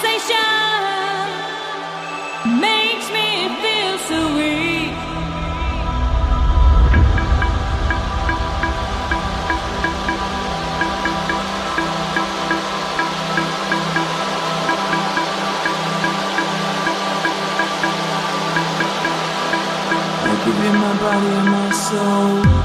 Sensation makes me feel so weak. I give you my body and my soul.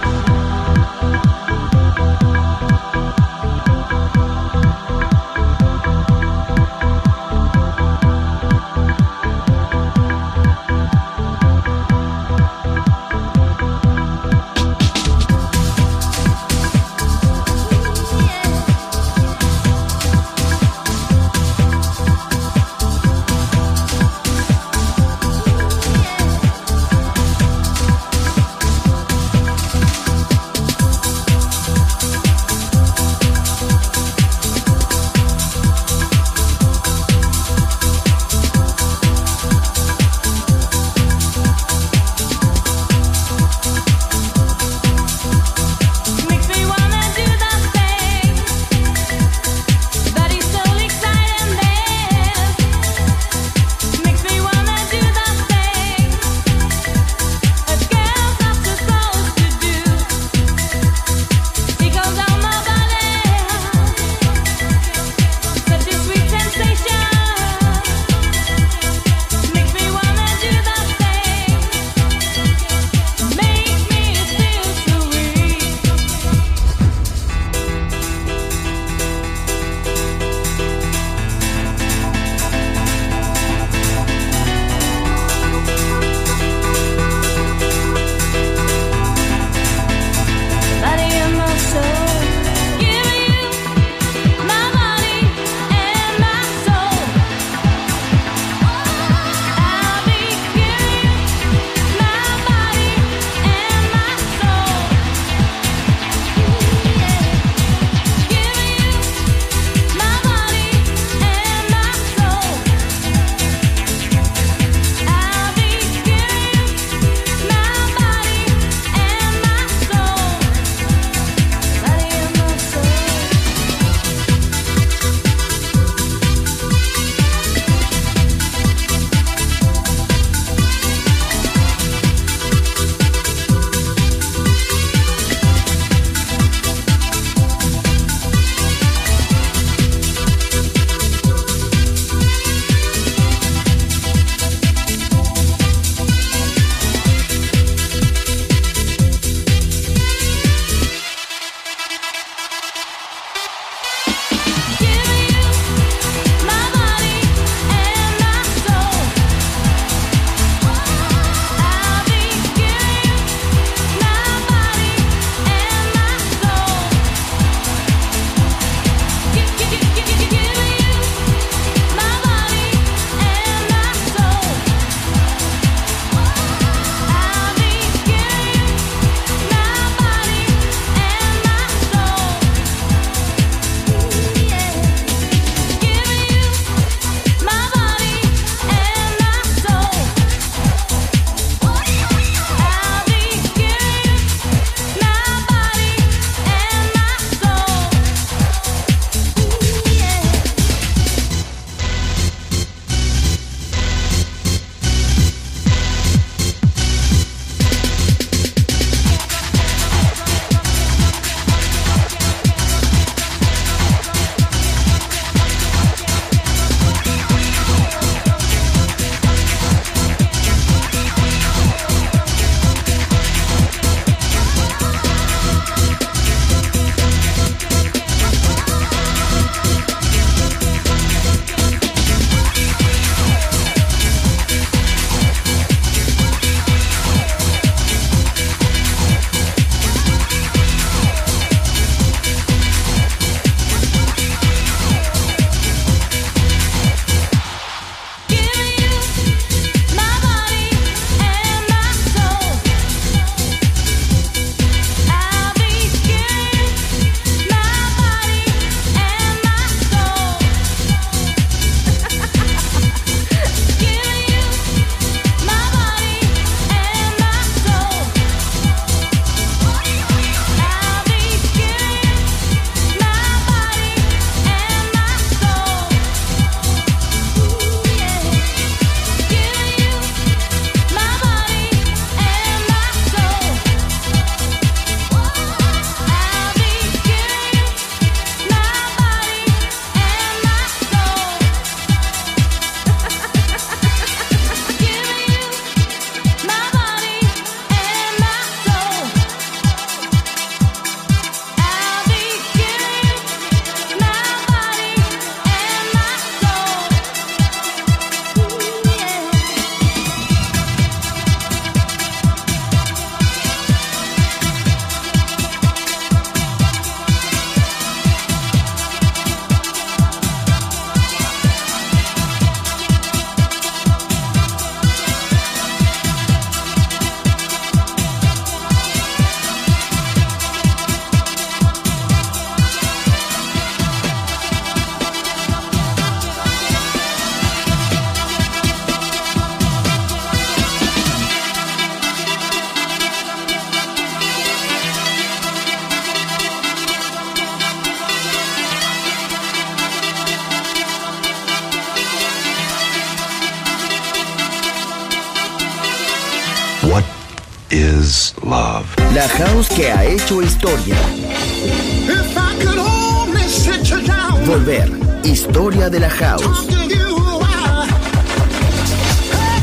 historia de la house.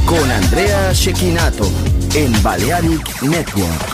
Con Andrea Shekinato en Balearic Network.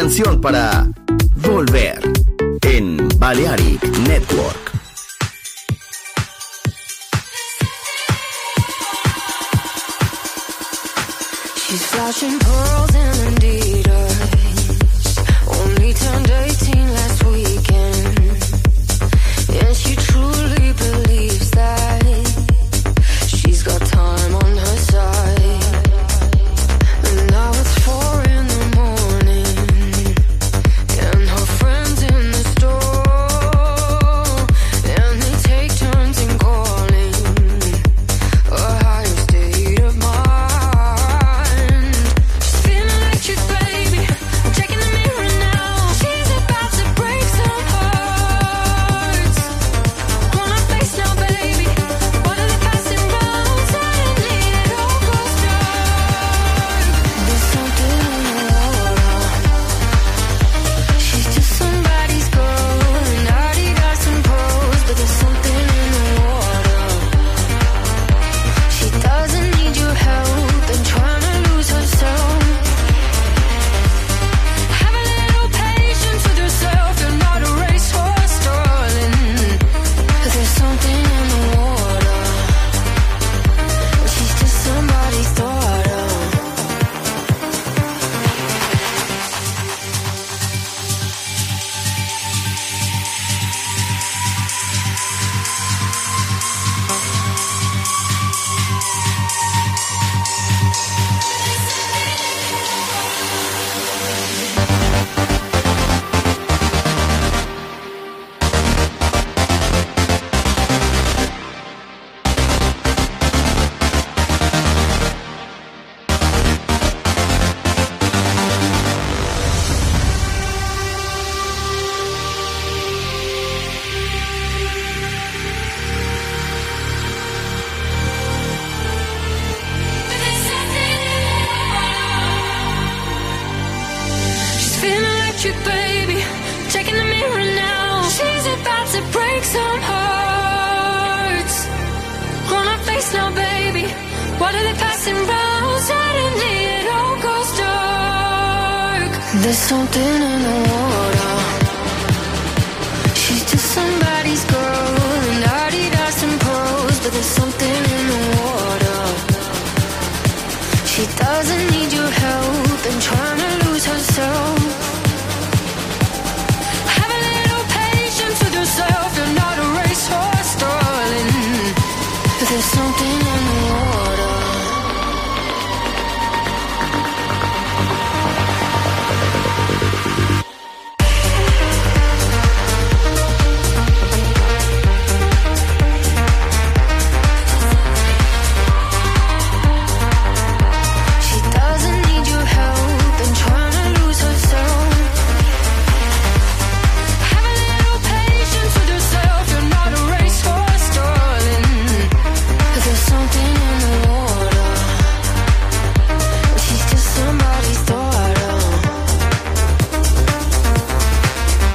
canción para There's something in the water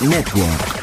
Network.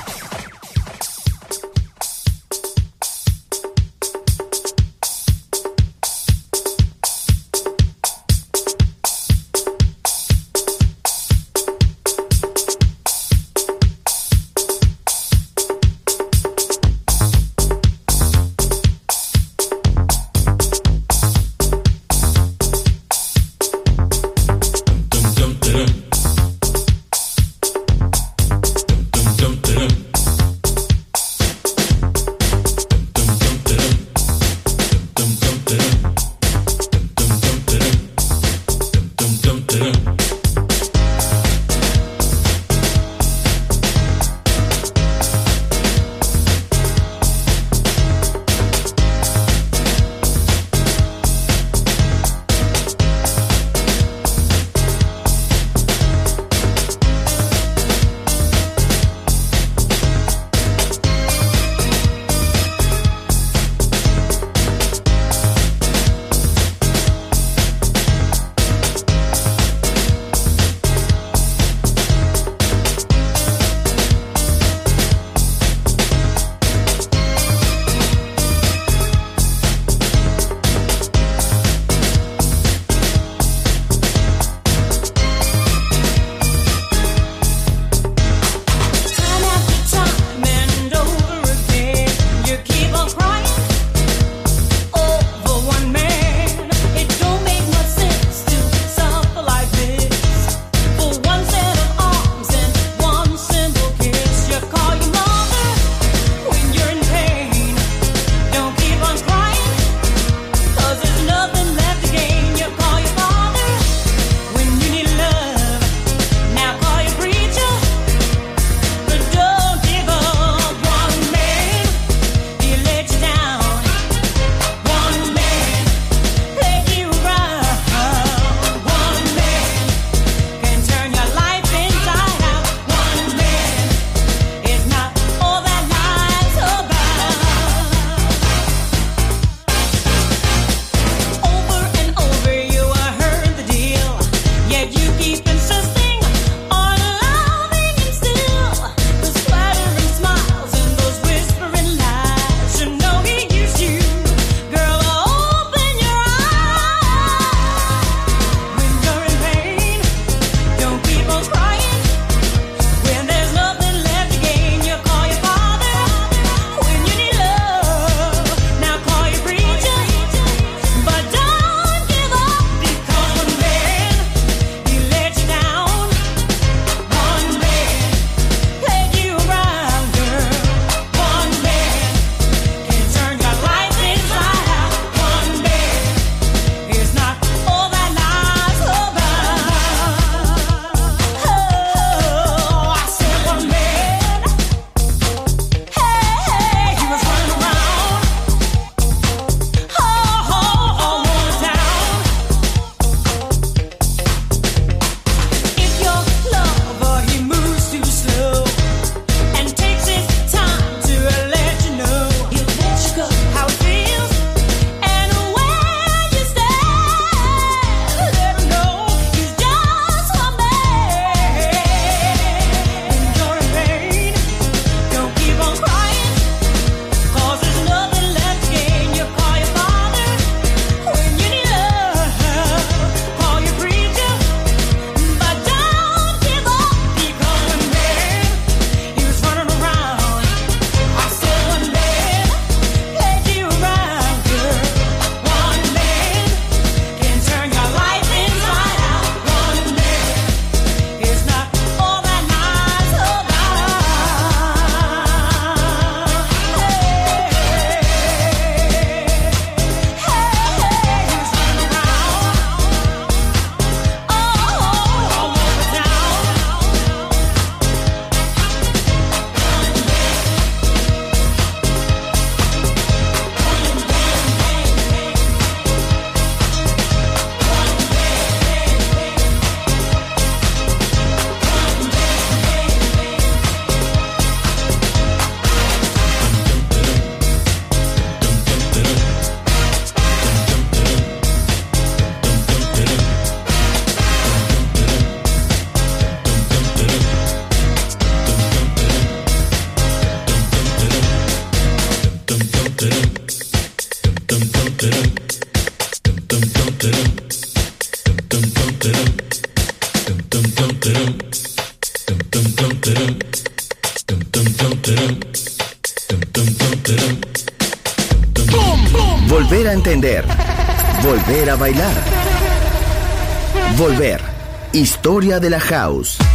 de la house.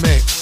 mix.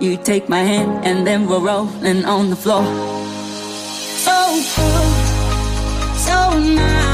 You take my hand and then we're rolling on the floor. So good, so nice.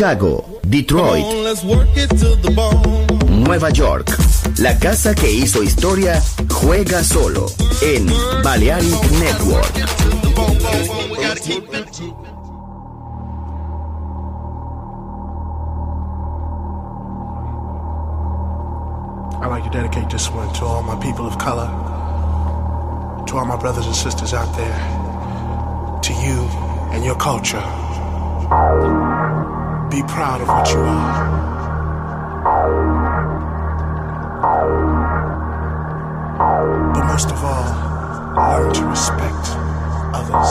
Chicago, Detroit, Nueva York. La casa que hizo historia juega solo en Balearic Network. I'd like to dedicate this one to all my people of color, to all my brothers and sisters out there, to you and your culture. Be proud of what you are. But most of all, learn to respect others.